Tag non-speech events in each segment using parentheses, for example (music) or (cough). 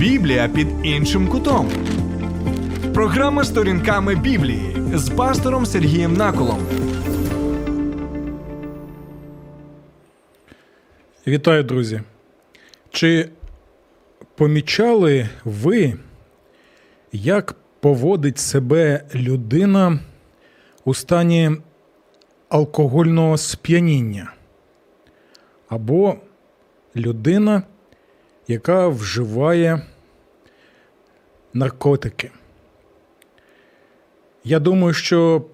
Біблія під іншим кутом. Програма сторінками Біблії з пастором Сергієм Наколом. Вітаю, друзі. Чи помічали ви, як поводить себе людина у стані алкогольного сп'яніння? Або людина, яка вживає наркотики? Я думаю, що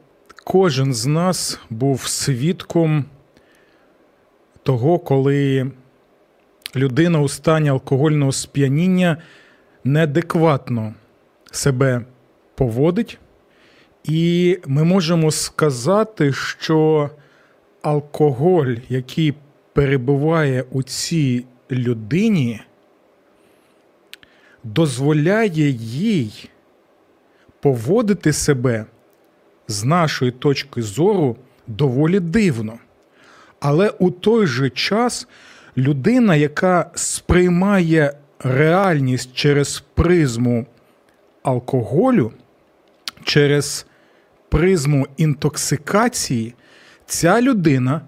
кожен з нас був свідком того, коли людина у стані алкогольного сп'яніння неадекватно себе поводить, і ми можемо сказати, що алкоголь, який перебуває у цій людині, дозволяє їй поводити себе з нашої точки зору доволі дивно. Але у той же час людина, яка сприймає реальність через призму алкоголю, через призму інтоксикації, ця людина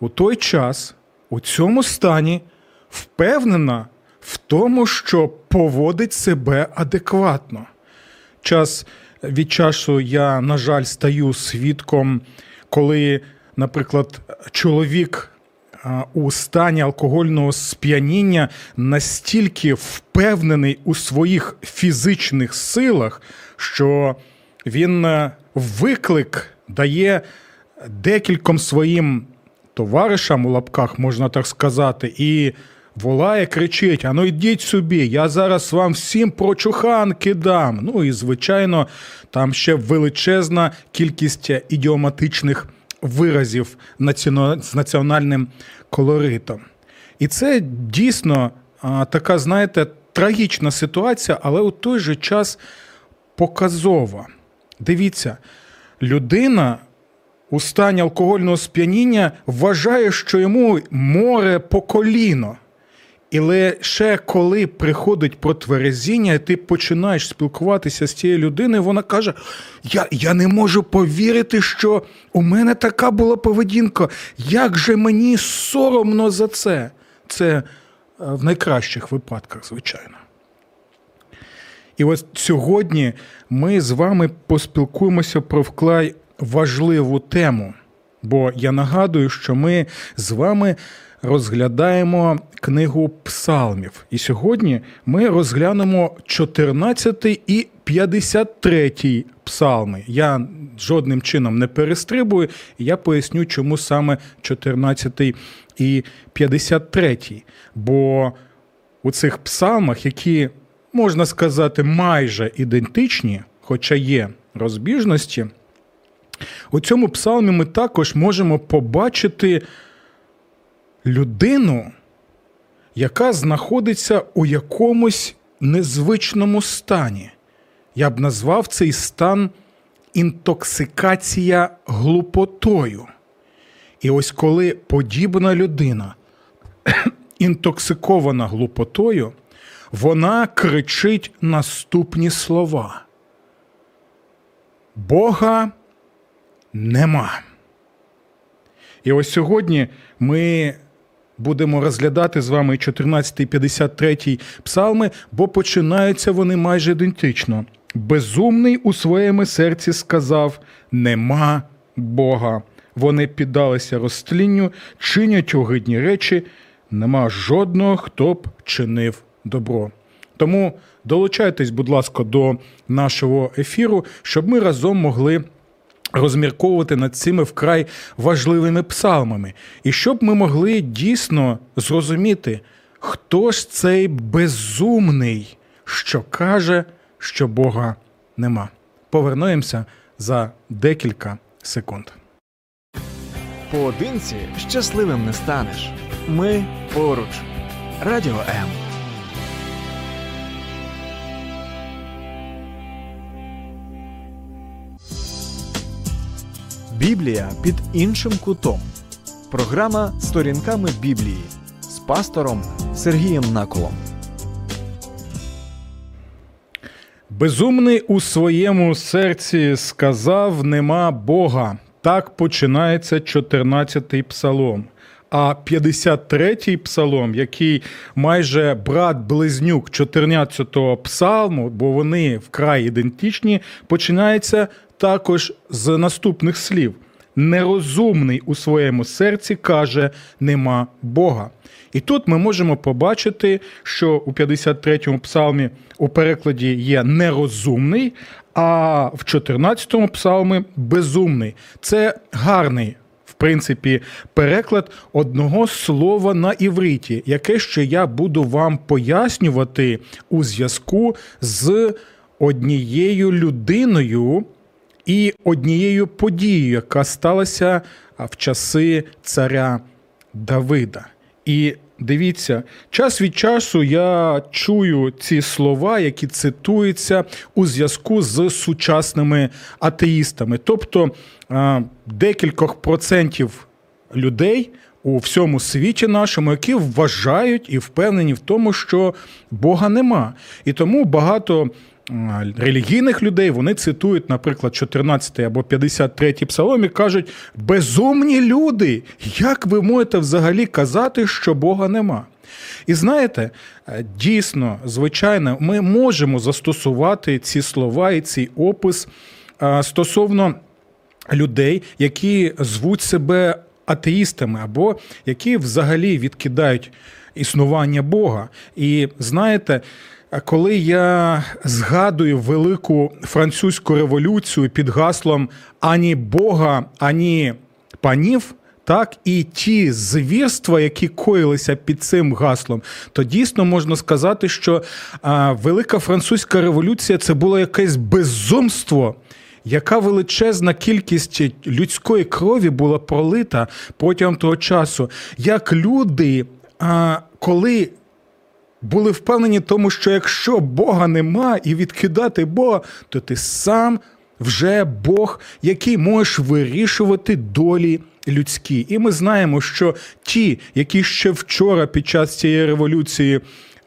у той час, у цьому стані, впевнена в тому, що поводить себе адекватно. Час від часу я, на жаль, стаю свідком, коли наприклад, чоловік у стані алкогольного сп'яніння настільки впевнений у своїх фізичних силах, що він е, виклик дає декільком своїм товаришам у лапках, можна так сказати, і волає, кричить: а ну йдіть собі, я зараз вам всім прочуханки дам. Ну і звичайно, там ще величезна кількість ідіоматичних виразів з національним колоритом. І це дійсно така, знаєте, трагічна ситуація, але у той же час показова. Дивіться, людина у стані алкогольного сп'яніння вважає, що йому море по коліно. І лише коли приходить протверезіння, ти починаєш спілкуватися з цією людиною, вона каже: Я я не можу повірити, що у мене така була поведінка. Як же мені соромно за це? Це е, в найкращих випадках, звичайно. І ось сьогодні ми з вами поспілкуємося про вкрай важливу тему. Бо я нагадую, що ми з вами розглядаємо книгу псалмів. І сьогодні ми розглянемо 14 і 53 псалми. Я жодним чином не перестрибую, і я поясню, чому саме 14 і 53. Бо у цих псалмах, які, можна сказати, майже ідентичні, хоча є розбіжності, у цьому псалмі ми також можемо побачити людину, яка знаходиться у якомусь незвичному стані. Я б назвав цей стан інтоксикація глупотою. І ось коли подібна людина (clears throat) інтоксикована глупотою, вона кричить наступні слова. Бога нема. І ось сьогодні ми будемо розглядати з вами 14 і 53 псалми, бо починаються вони майже ідентично. Безумний у своєму серці сказав: Нема Бога. Вони піддалися розтлінню, чинять огидні речі, нема жодного, хто б чинив добро. Тому долучайтесь, будь ласка, до нашого ефіру, щоб ми разом могли розмірковувати над цими вкрай важливими псалмами, і щоб ми могли дійсно зрозуміти, хто ж цей безумний, що каже, що Бога нема. Повернемося за декілька секунд. Поодинці щасливим не станеш. Ми поруч. Радіо М. Біблія під іншим кутом. Програма Сторінками Біблії з пастором Сергієм Наколом. Безумний у своєму серці сказав нема Бога. Так починається 14-й псалом. А 53-й псалом, який майже брат-близнюк 14-го псалму, бо вони вкрай ідентичні, починається також з наступних слів: нерозумний у своєму серці каже, нема Бога. І тут ми можемо побачити, що у 53-му псалмі у перекладі є нерозумний, а в 14-му псалмі безумний. Це гарний. В принципі, переклад одного слова на івриті, яке ще я буду вам пояснювати у зв'язку з однією людиною і однією подією, яка сталася в часи царя Давида. І дивіться, час від часу я чую ці слова, які цитуються у зв'язку з сучасними атеїстами. Тобто декількох процентів людей у всьому світі нашому, які вважають і впевнені в тому, що Бога нема. І тому багато релігійних людей вони цитують, наприклад, 14 або 53 псалом і кажуть: безумні люди, як ви можете взагалі казати, що Бога нема? І знаєте, е, дійсно, звичайно, ми можемо застосувати ці слова і цей опис стосовно людей, які звуть себе атеїстами, або які взагалі відкидають існування Бога. І знаєте, коли я згадую велику французьку революцію під гаслом ані Бога, ані панів. Так, і ті звірства, які коїлися під цим гаслом, то дійсно можна сказати, що велика французька революція це було якесь безумство, яка величезна кількість людської крові була пролита протягом того часу. Як люди, коли були впевнені тому, що якщо Бога нема і відкидати Бога, то ти сам вже Бог, який можеш вирішувати долі людські. І ми знаємо, що ті, які ще вчора під час цієї революції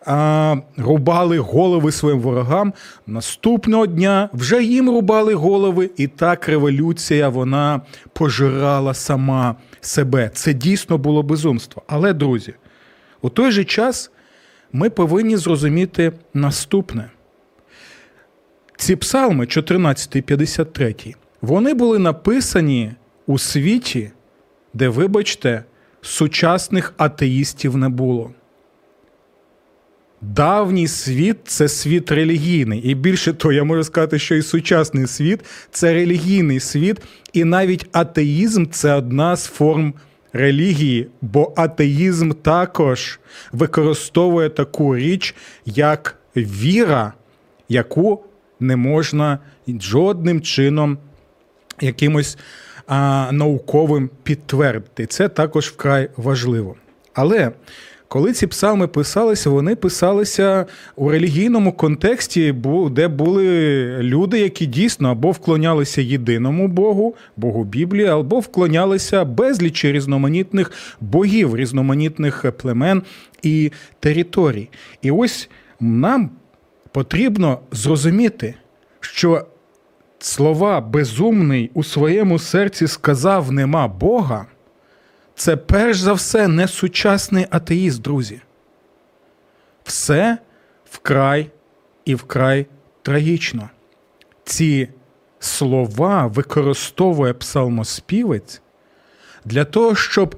а, рубали голови своїм ворогам, наступного дня вже їм рубали голови, і так революція вона пожирала сама себе. Це дійсно було безумство. Але, друзі, у той же час ми повинні зрозуміти наступне. Ці псалми 14 і 53, вони були написані у світі, де, вибачте, сучасних атеїстів не було. Давній світ це світ релігійний. І більше того, я можу сказати, що і сучасний світ це релігійний світ, і навіть атеїзм це одна з форм релігії, бо атеїзм також використовує таку річ, як віра, яку не можна жодним чином якимось а, науковим підтвердити. Це також вкрай важливо. Але коли ці псалми писалися, вони писалися у релігійному контексті, де були люди, які дійсно або вклонялися єдиному Богу, Богу Біблії, або вклонялися безлічі різноманітних богів, різноманітних племен і територій. І ось нам потрібно зрозуміти, що слова безумний у своєму серці сказав нема Бога. Це перш за все не сучасний атеїст, друзі. Все вкрай і вкрай трагічно. Ці слова використовує псалмоспівець для того, щоб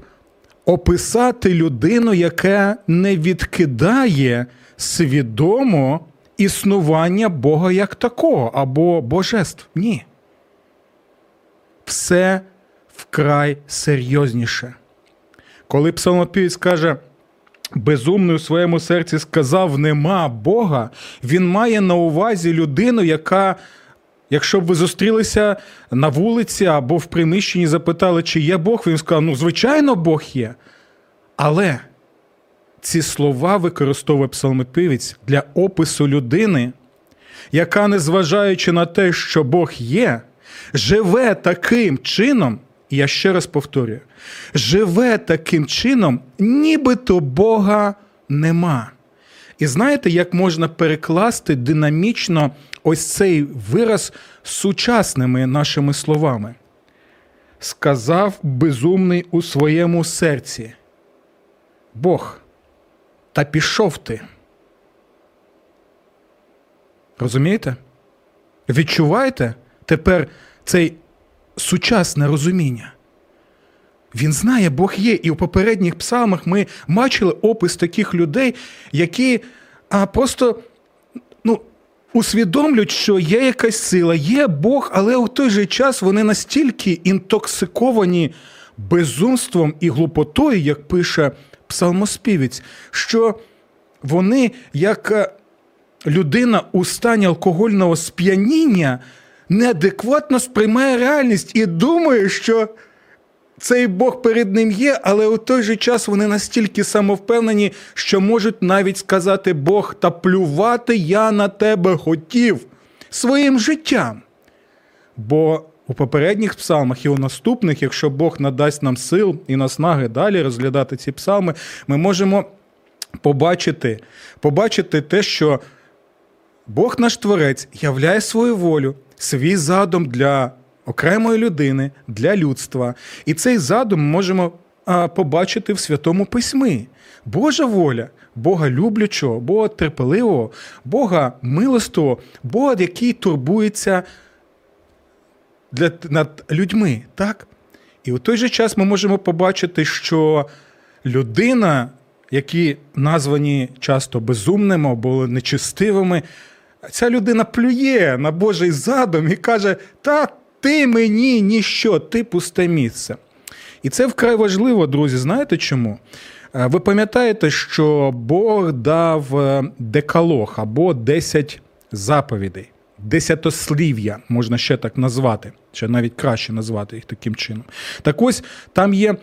описати людину, яка не відкидає свідомо існування Бога як такого або божеств. Ні. Все вкрай серйозніше. Коли псалмопівець каже, безумний у своєму серці сказав нема Бога, він має на увазі людину, яка, якщо б ви зустрілися на вулиці або в приміщенні, запитали, чи є Бог, він сказав, ну, звичайно, Бог є. Але ці слова використовує псалмопівець для опису людини, яка, незважаючи на те, що Бог є, живе таким чином. Я ще раз повторюю: живе таким чином, нібито Бога нема. І знаєте, як можна перекласти динамічно ось цей вираз сучасними нашими словами. Сказав безумний у своєму серці. Бог, та пішов ти. Розумієте? Відчуваєте тепер цей сучасне розуміння? Він знає, Бог є. І у попередніх псалмах ми бачили опис таких людей, які а, просто ну, усвідомлюють, що є якась сила, є Бог, але у той же час вони настільки інтоксиковані безумством і глупотою, як пише псалмоспівець, що вони, як е, людина у стані алкогольного сп'яніння, неадекватно сприймає реальність і думає, що цей Бог перед ним є, але у той же час вони настільки самовпевнені, що можуть навіть сказати Бог, та плювати я на тебе хотів своїм життям. Бо у попередніх псалмах і у наступних, якщо Бог надасть нам сил і наснаги далі розглядати ці псалми, ми можемо побачити, побачити те, що Бог наш Творець являє свою волю, свій задум для окремої людини, для людства. І цей задум можемо побачити в Святому Письмі. Божа воля, Бога люблячого, Бога терпеливого, Бога милостивого, Бога, який турбується для, над людьми. так? І у той же час ми можемо побачити, що людина, які названі часто безумними або нечестивими, ця людина плює на Божий задум і каже: Та ти мені ніщо, ти пусте місце. І це вкрай важливо, друзі. Знаєте чому? Е, Ви пам'ятаєте, що Бог дав е, декалог або 10 заповідей, десятослів'я, можна ще так назвати, ще навіть краще назвати їх таким чином. Так ось там є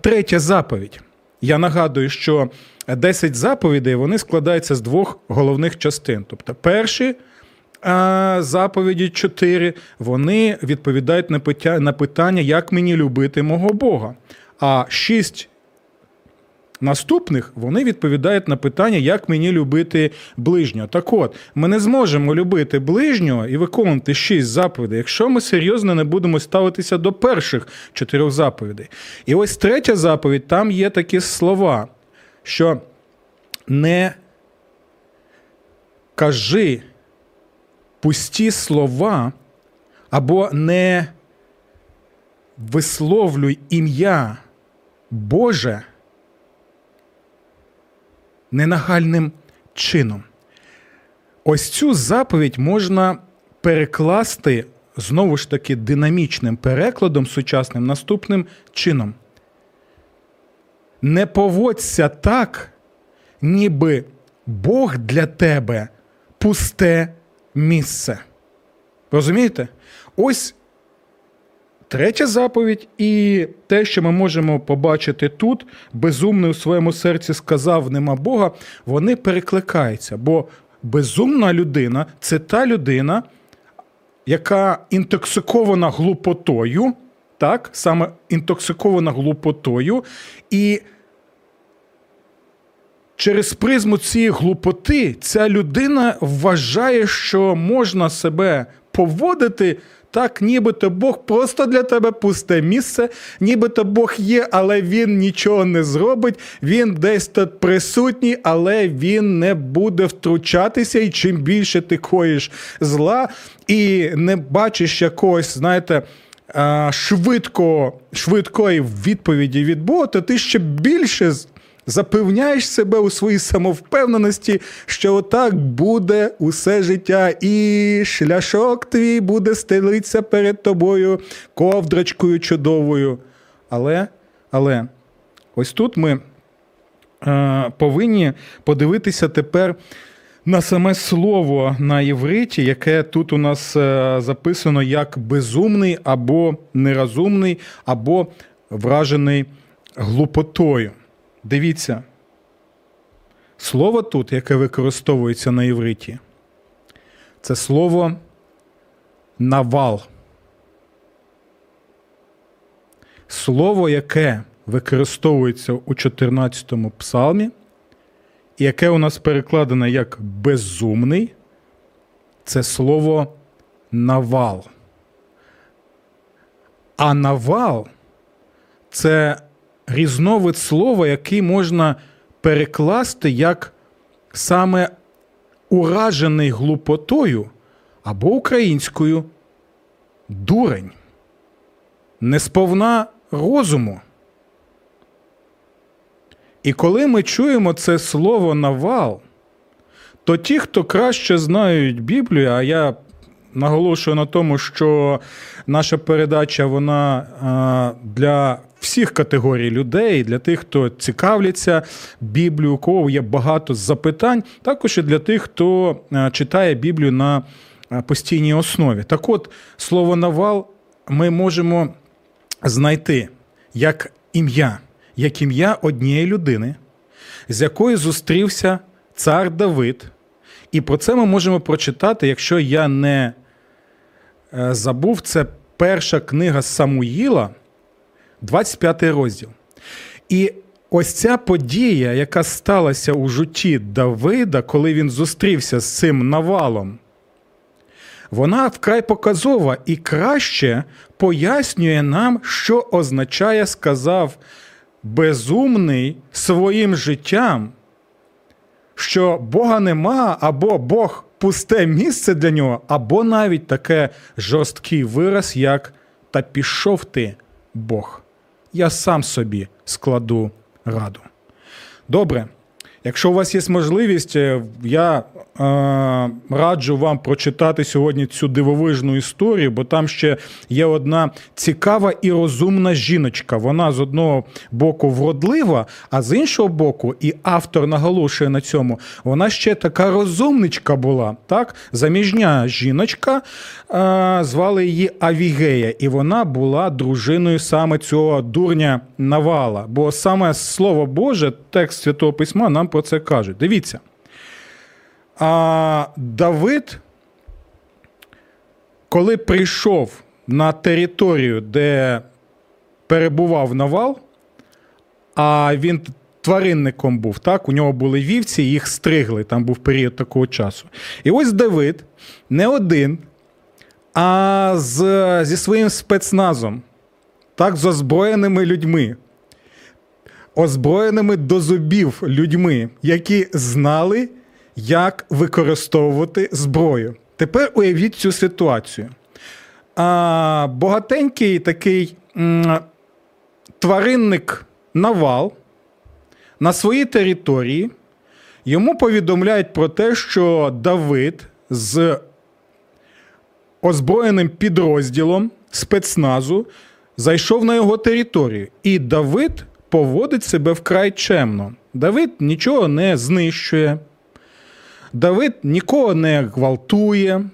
третя заповідь. Я нагадую, що 10 заповідей вони складаються з двох головних частин. Тобто, перші заповіді 4, вони відповідають на питання, як мені любити мого Бога. А шість наступних вони відповідають на питання, як мені любити ближнього. Так от, ми не зможемо любити ближнього і виконувати шість заповідей, якщо ми серйозно не будемо ставитися до перших чотирьох заповідей. І ось третя заповідь, там є такі слова, що не кажи пусті слова або не висловлюй ім'я Боже ненагальним чином. Ось цю заповідь можна перекласти знову ж таки динамічним перекладом сучасним наступним чином. Не поводься так, ніби Бог для тебе пусте місце. Розумієте? Ось третя заповідь, і те, що ми можемо побачити тут, безумний у своєму серці сказав нема Бога, вони перекликаються. Бо безумна людина це та людина, яка інтоксикована глупотою, так, саме інтоксикована глупотою, і через призму цієї глупоти ця людина вважає, що можна себе поводити так, нібито Бог просто для тебе пусте місце, нібито Бог є, але він нічого не зробить. Він десь тут присутній, але він не буде втручатися. І чим більше ти коїш зла і не бачиш якогось, знаєте. Швидко, швидкої відповіді від Бога, то ти ще більше запевняєш себе у своїй самовпевненості, що отак буде усе життя, і шляшок твій буде стелитися перед тобою ковдрочкою чудовою. Але, але ось тут ми е, повинні подивитися тепер на саме слово на євриті, яке тут у нас е, записано як безумний або нерозумний, або вражений глупотою. Дивіться, слово тут, яке використовується на євриті, це слово навал. Слово, яке використовується у 14-му псалмі, і яке у нас перекладено як безумний, це слово навал. А навал це різновид слова, який можна перекласти як саме уражений глупотою або українською дурень, несповна розуму. І коли ми чуємо це слово навал, то ті, хто краще знають Біблію, а я наголошую на тому, що наша передача вона для всіх категорій людей, для тих, хто цікавляться Біблією, у кого є багато запитань, також і для тих, хто читає Біблію на постійній основі. Так от, слово навал ми можемо знайти як ім'я, як ім'я однієї людини, з якою зустрівся цар Давид. І про це ми можемо прочитати, якщо я не е, забув, це перша книга Самуїла, 25 розділ. І ось ця подія, яка сталася у житті Давида, коли він зустрівся з цим навалом, вона вкрай показова і краще пояснює нам, що означає, сказав безумний своїм життям, що Бога нема, або Бог пусте місце для нього, або навіть таке жорсткий вираз, як та пішов ти, Бог. Я сам собі складу раду. Добре. Якщо у вас є можливість, е, я е, раджу вам прочитати сьогодні цю дивовижну історію, бо там ще є одна цікава і розумна жіночка. Вона з одного боку вродлива, а з іншого боку, і автор наголошує на цьому, вона ще така розумничка була. Так? Заміжня жіночка, е, звали її Авігея, і вона була дружиною саме цього дурня Навала. Бо саме Слово Боже, текст Святого Письма нам про це каже. Дивіться. А Давид, коли прийшов на територію, де перебував Навал, а він тваринником був, так? У нього були вівці, їх стригли, там був період такого часу. І ось Давид не один, а з, зі своїм спецназом, так, з озброєними людьми озброєними до зубів людьми, які знали, як використовувати зброю. Тепер уявіть цю ситуацію. А, Богатенький такий м, тваринник Навал на своїй території йому повідомляють про те, що Давид з озброєним підрозділом спецназу зайшов на його територію. І Давид поводить себе вкрай чемно. Давид нічого не знищує, Давид нікого не гвалтує.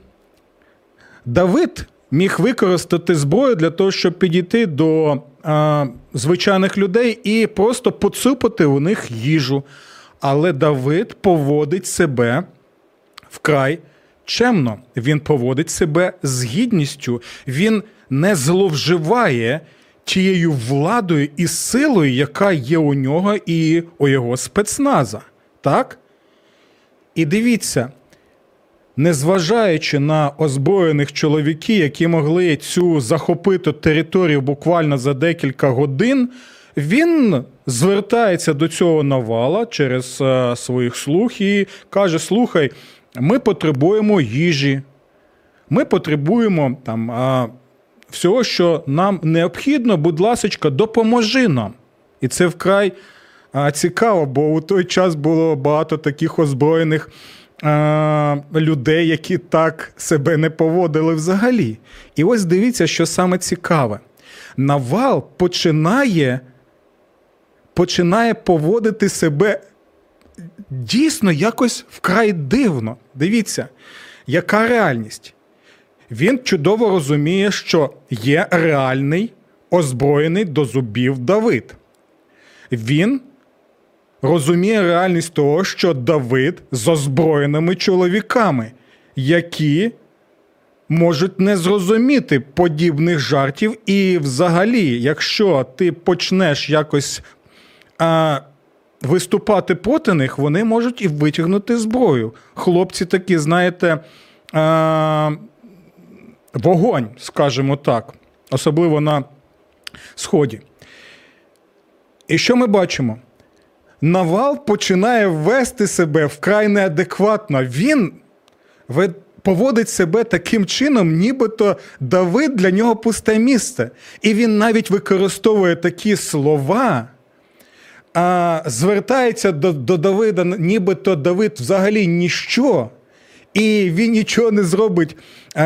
Давид міг використати зброю для того, щоб підійти до а, звичайних людей і просто поцупити у них їжу. Але Давид поводить себе вкрай чемно. Він поводить себе з гідністю. Він не зловживає тією владою і силою, яка є у нього і у його спецназа. Так? І дивіться, незважаючи на озброєних чоловіків, які могли цю захопити територію буквально за декілька годин, він звертається до цього навала через е, своїх слуг і каже: Слухай, ми потребуємо їжі, ми потребуємо там. Всього, що нам необхідно, будь ласка, допоможи нам. І це вкрай цікаво, бо у той час було багато таких озброєних людей, які так себе не поводили взагалі. І ось дивіться, що саме цікаве. Навал починає, починає поводити себе дійсно якось вкрай дивно. Дивіться, яка реальність. Він чудово розуміє, що є реальний озброєний до зубів Давид. Він розуміє реальність того, що Давид з озброєними чоловіками, які можуть не зрозуміти подібних жартів. І, взагалі, якщо ти почнеш якось а, виступати проти них, вони можуть і витягнути зброю. Хлопці такі, знаєте, вогонь, скажімо так, особливо на Сході. І що ми бачимо? Навал починає вести себе вкрай неадекватно. Він поводить себе таким чином, нібито Давид для нього пусте місце. І він навіть використовує такі слова, а, звертається до, до Давида, нібито Давид взагалі ніщо. І він нічого не зробить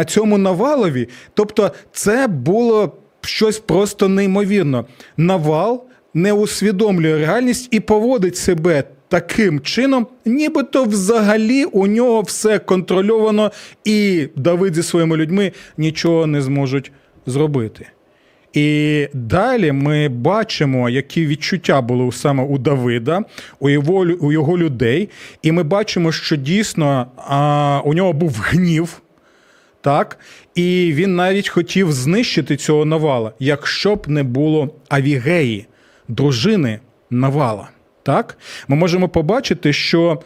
цьому навалові. Тобто, це було щось просто неймовірно. Навал не усвідомлює реальність і поводить себе таким чином, нібито взагалі у нього все контрольовано, і Давид зі своїми людьми нічого не зможуть зробити. І далі ми бачимо, які відчуття були саме у Давида, у його, у його людей. І ми бачимо, що дійсно а, у нього був гнів, так? І він навіть хотів знищити цього навала, якщо б не було Авігеї, дружини Навала. Так? Ми можемо побачити, що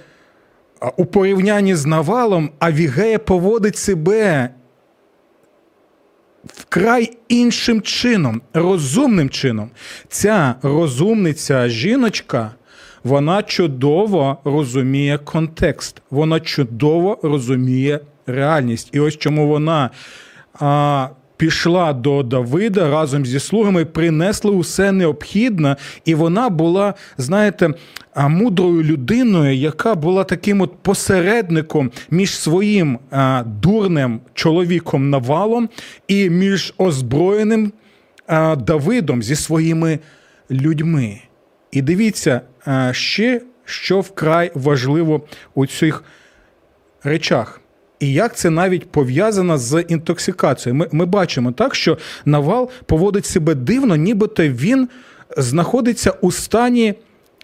у порівнянні з Навалом Авігея поводить себе вкрай іншим чином, розумним чином. Ця розумниця жіночка, вона чудово розуміє контекст, вона чудово розуміє реальність. І ось чому вона а, пішла до Давида разом зі слугами, принесла усе необхідне, і вона була, знаєте, мудрою людиною, яка була таким от посередником між своїм дурним чоловіком Навалом і між озброєним Давидом зі своїми людьми. І дивіться, ще що вкрай важливо у цих речах. І як це навіть пов'язано з інтоксикацією? Ми, ми бачимо так, що Навал поводить себе дивно, нібито він знаходиться у стані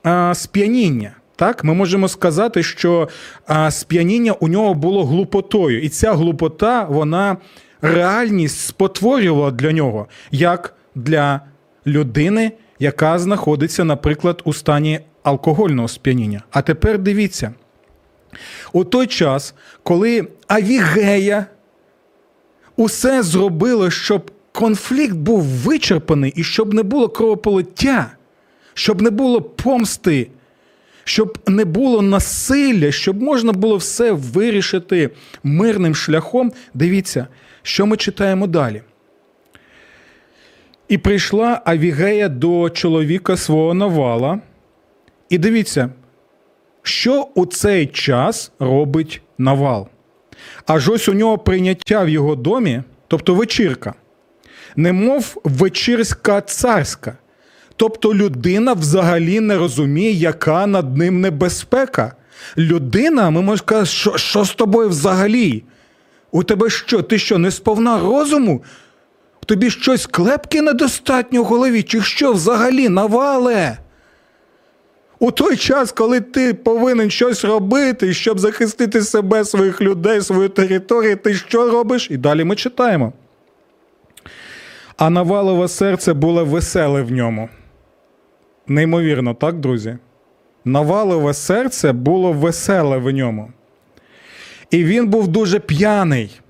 а, сп'яніння. Так, ми можемо сказати, що а, сп'яніння у нього було глупотою, і ця глупота, вона реальність спотворювала для нього, як для людини, яка знаходиться, наприклад, у стані алкогольного сп'яніння. А тепер дивіться. У той час, коли Авігея усе зробила, щоб конфлікт був вичерпаний і щоб не було кровополиття, щоб не було помсти, щоб не було насилля, щоб можна було все вирішити мирним шляхом. Дивіться, що ми читаємо далі. І прийшла Авігея до чоловіка свого Навала. І дивіться, що у цей час робить Навал? Аж ось у нього прийняття в його домі, тобто вечірка, немов вечірська царська. Тобто людина взагалі не розуміє, яка над ним небезпека. Людина, ми можемо сказати, що, що з тобою взагалі? У тебе що? Ти що, не сповна розуму? Тобі щось клепки недостатньо в голові, чи що взагалі навале? У той час, коли ти повинен щось робити, щоб захистити себе, своїх людей, свою територію, ти що робиш? І далі ми читаємо. А Навалове серце було веселе в ньому. Неймовірно, так, друзі? Навалове серце було веселе в ньому. І він був дуже п'яний.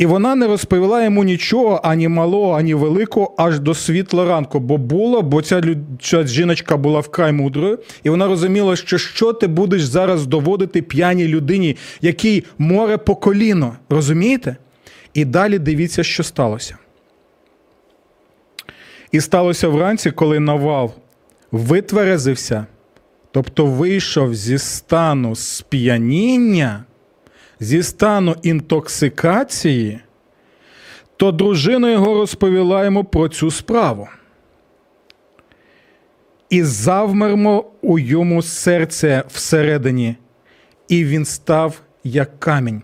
І вона не розповіла йому нічого ані малого, ані великого, аж до світла ранку. Бо було, бо ця, люд... ця жіночка була вкрай мудрою, і вона розуміла, що що ти будеш зараз доводити п'яній людині, якій море по коліно. Розумієте? І далі дивіться, що сталося. І сталося вранці, коли Навал витверезився, тобто вийшов зі стану сп'яніння зі стану інтоксикації, то дружина його розповіла йому про цю справу. І завмермо у йому серце всередині, і він став як камінь.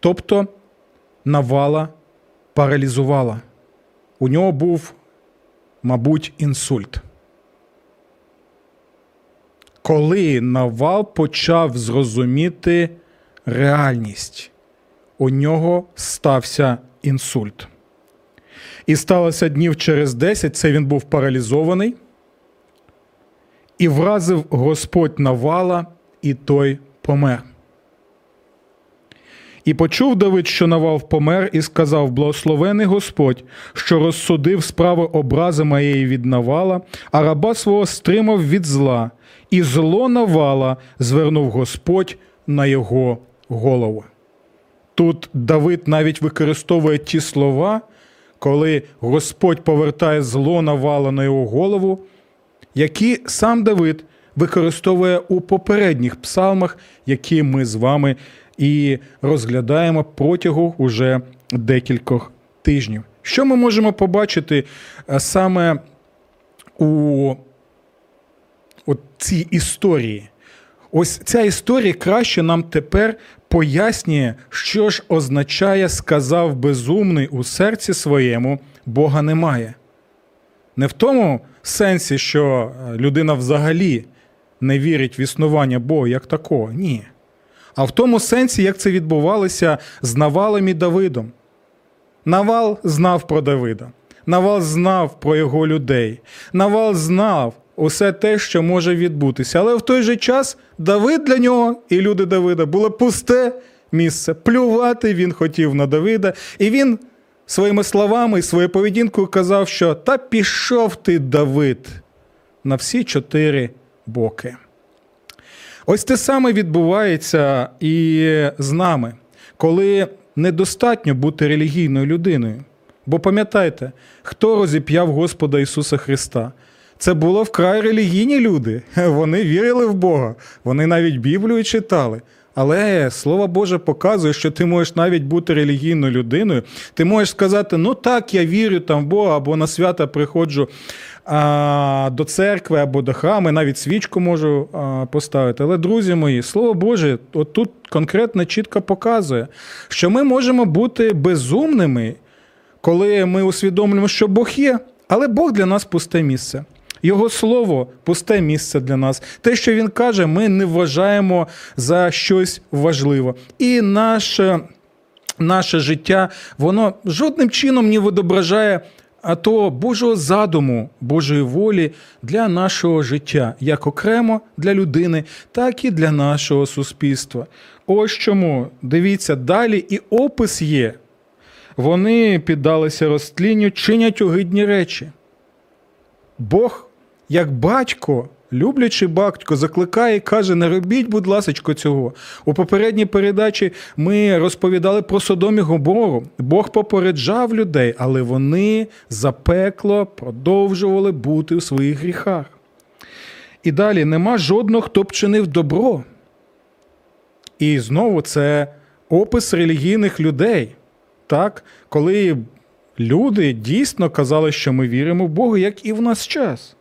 Тобто навала паралізувала. У нього був, мабуть, інсульт. Коли навал почав зрозуміти реальність. У нього стався інсульт. І сталося днів через 10, це він був паралізований, і вразив Господь Навала, і той помер. І почув Давид, що Навал помер, і сказав: Благословений Господь, що розсудив справи образи моєї від Навала, а раба свого стримав від зла, і зло Навала звернув Господь на його голову. Тут Давид навіть використовує ті слова, коли Господь повертає зло Навала на його голову, які сам Давид використовує у попередніх псалмах, які ми з вами і розглядаємо протягом уже декількох тижнів. Що ми можемо побачити е, саме у от цій історії? Ось ця історія краще нам тепер пояснює, що ж означає сказав безумний у серці своєму, Бога немає. Не в тому сенсі, що е, людина взагалі не вірить в існування Бога як такого. Ні. А в тому сенсі, як це відбувалося з Навалом і Давидом. Навал знав про Давида. Навал знав про його людей. Навал знав усе те, що може відбутися. Але в той же час Давид для нього і люди Давида було пусте місце. Плювати він хотів на Давида. І він своїми словами і своєю поведінкою казав, що та пішов ти, Давид, на всі чотири боки. Ось те саме відбувається і з нами, коли недостатньо бути релігійною людиною. Бо пам'ятайте, хто розіп'яв Господа Ісуса Христа? Це було вкрай релігійні люди. (laughs) Вони вірили в Бога, вони навіть Біблію читали. Але Слово Боже показує, що ти можеш навіть бути релігійною людиною. Ти можеш сказати, ну так, я вірю там в Бога, або на свята приходжу а, до церкви або до храму, навіть свічку можу а, поставити. Але, друзі мої, Слово Боже, от тут конкретно чітко показує, що ми можемо бути безумними, коли ми усвідомлюємо, що Бог є, але Бог для нас пусте місце. Його слово пусте місце для нас. Те, що він каже, ми не вважаємо за щось важливе. І наше, наше життя, воно жодним чином не відображає а то Божого задуму, Божої волі для нашого життя, як окремо для людини, так і для нашого суспільства. Ось чому дивіться далі, і опис є. Вони піддалися розтлінню, чинять огидні речі. Бог, як батько, люблячий батько, закликає і каже: не робіть, будь ласка, цього. У попередній передачі ми розповідали про Содом і Гомору. Бог попереджав людей, але вони запекло продовжували бути у своїх гріхах. І далі нема жодного, хто б чинив добро. І знову це опис релігійних людей. Так, коли люди дійсно казали, що ми віримо в Бога, як і в нас час.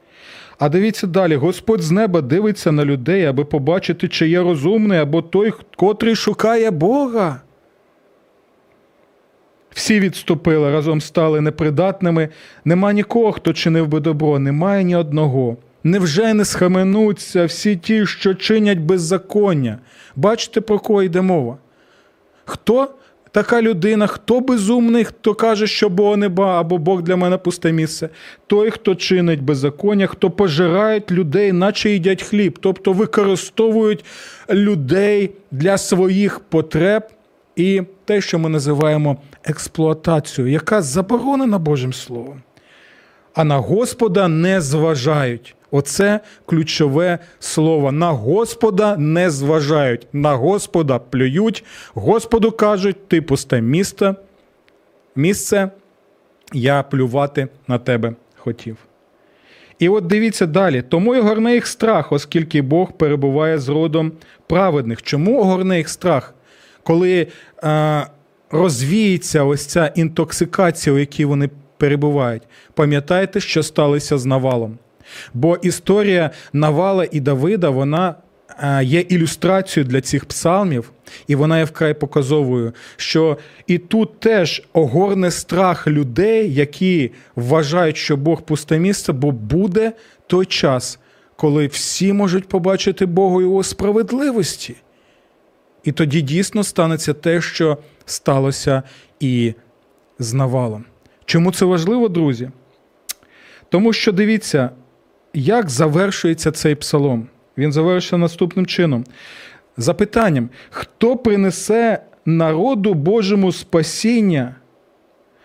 А дивіться далі: Господь з неба дивиться на людей, аби побачити, чи є розумний, або той, котрий шукає Бога. Всі відступили, разом стали непридатними. Нема нікого, хто чинив би добро, немає ні одного. Невже не схаменуться всі ті, що чинять беззаконня? Бачите, про кого йде мова? Хто така людина, хто безумний, хто каже, що Бога неба або Бог для мене пусте місце? Той, хто чинить беззаконня, хто пожирає людей, наче їдять хліб, тобто використовують людей для своїх потреб і те, що ми називаємо експлуатацією, яка заборонена Божим Словом. А на Господа не зважають. Оце ключове слово. На Господа не зважають, на Господа плюють. Господу кажуть, ти пусте місто, місце, я плювати на тебе хотів. І от дивіться далі. Тому і горне їх страх, оскільки Бог перебуває з родом праведних. Чому огорне їх страх? Коли е, розвіється ось ця інтоксикація, у якій вони перебувають. Пам'ятайте, що сталося з Навалом. Бо історія Навала і Давида вона е, є ілюстрацією для цих псалмів, і вона є вкрай показовою, що і тут теж огорне страх людей, які вважають, що Бог пусте місце, бо буде той час, коли всі можуть побачити Бога його справедливості. І тоді дійсно станеться те, що сталося і з Навалом. Чому це важливо, друзі? Тому що дивіться, як завершується цей псалом. Він завершується наступним чином. Запитанням: хто принесе народу Божому спасіння?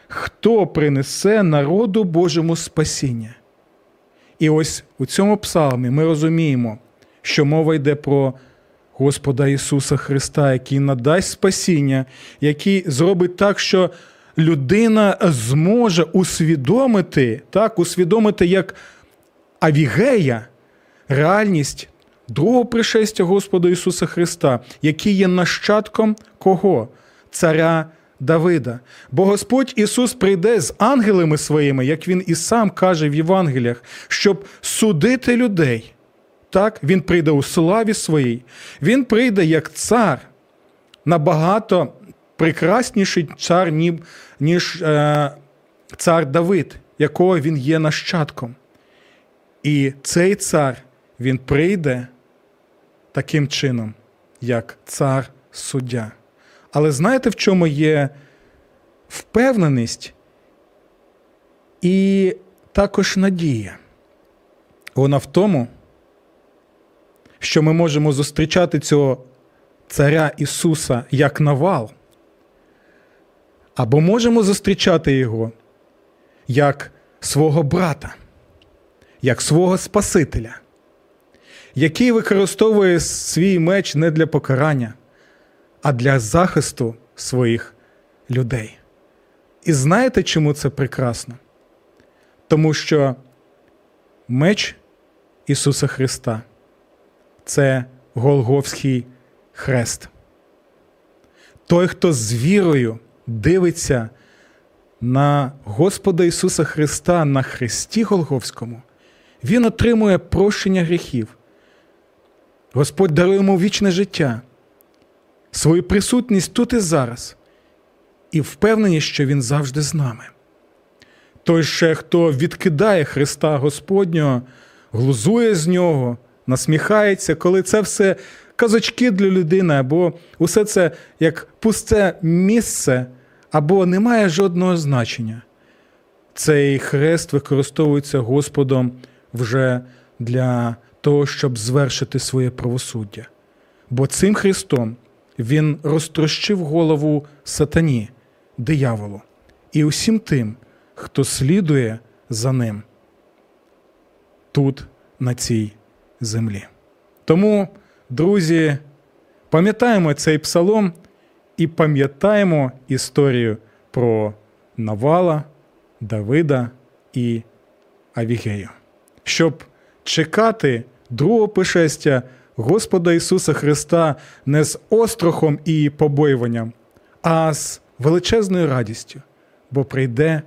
Хто принесе народу Божому спасіння? І ось у цьому псалмі ми розуміємо, що мова йде про Господа Ісуса Христа, який надасть спасіння, який зробить так, що людина зможе усвідомити, так, усвідомити як Авігея реальність другого пришестя Господа Ісуса Христа, який є нащадком кого? Царя Давида. Бо Господь Ісус прийде з ангелами своїми, як Він і сам каже в Євангеліях, щоб судити людей. Так, Він прийде у славі своїй, Він прийде як цар, набагато прекрасніший цар, ні- ніж е, цар Давид, якого він є нащадком. І цей цар він прийде таким чином, як цар суддя. Але знаєте, в чому є впевненість і також надія? Вона в тому, що ми можемо зустрічати цього царя Ісуса як навал, або можемо зустрічати його як свого брата, як свого Спасителя, який використовує свій меч не для покарання, а для захисту своїх людей. І знаєте, чому це прекрасно? Тому що меч Ісуса Христа це Голговський хрест. Той, хто з вірою дивиться на Господа Ісуса Христа на хресті Голговському, він отримує прощення гріхів. Господь дарує йому вічне життя, свою присутність тут і зараз, і впевненість, що Він завжди з нами. Той ще, хто відкидає Христа Господнього, глузує з нього, насміхається, коли це все казочки для людини, або усе це як пусте місце, або не має жодного значення. Цей хрест використовується Господом вже для того, щоб звершити своє правосуддя. Бо цим Христом Він розтрощив голову сатані, дияволу, і усім тим, хто слідує за ним тут, на цій землі. Тому, друзі, пам'ятаємо цей псалом і пам'ятаємо історію про Навала, Давида і Авігею, щоб чекати другого пришестя Господа Ісуса Христа не з острахом і побоюванням, а з величезною радістю, бо прийде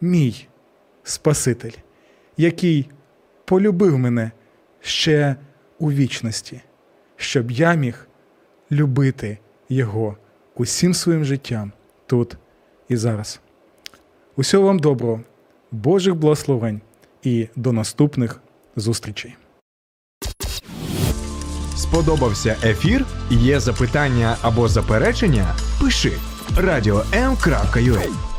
мій Спаситель, який полюбив мене ще у вічності, щоб я міг любити Його усім своїм життям тут і зараз. Усього вам доброго, Божих благословень і до наступних зустрічей. Сподобався ефір? Є запитання або заперечення? Пиши радіом.ua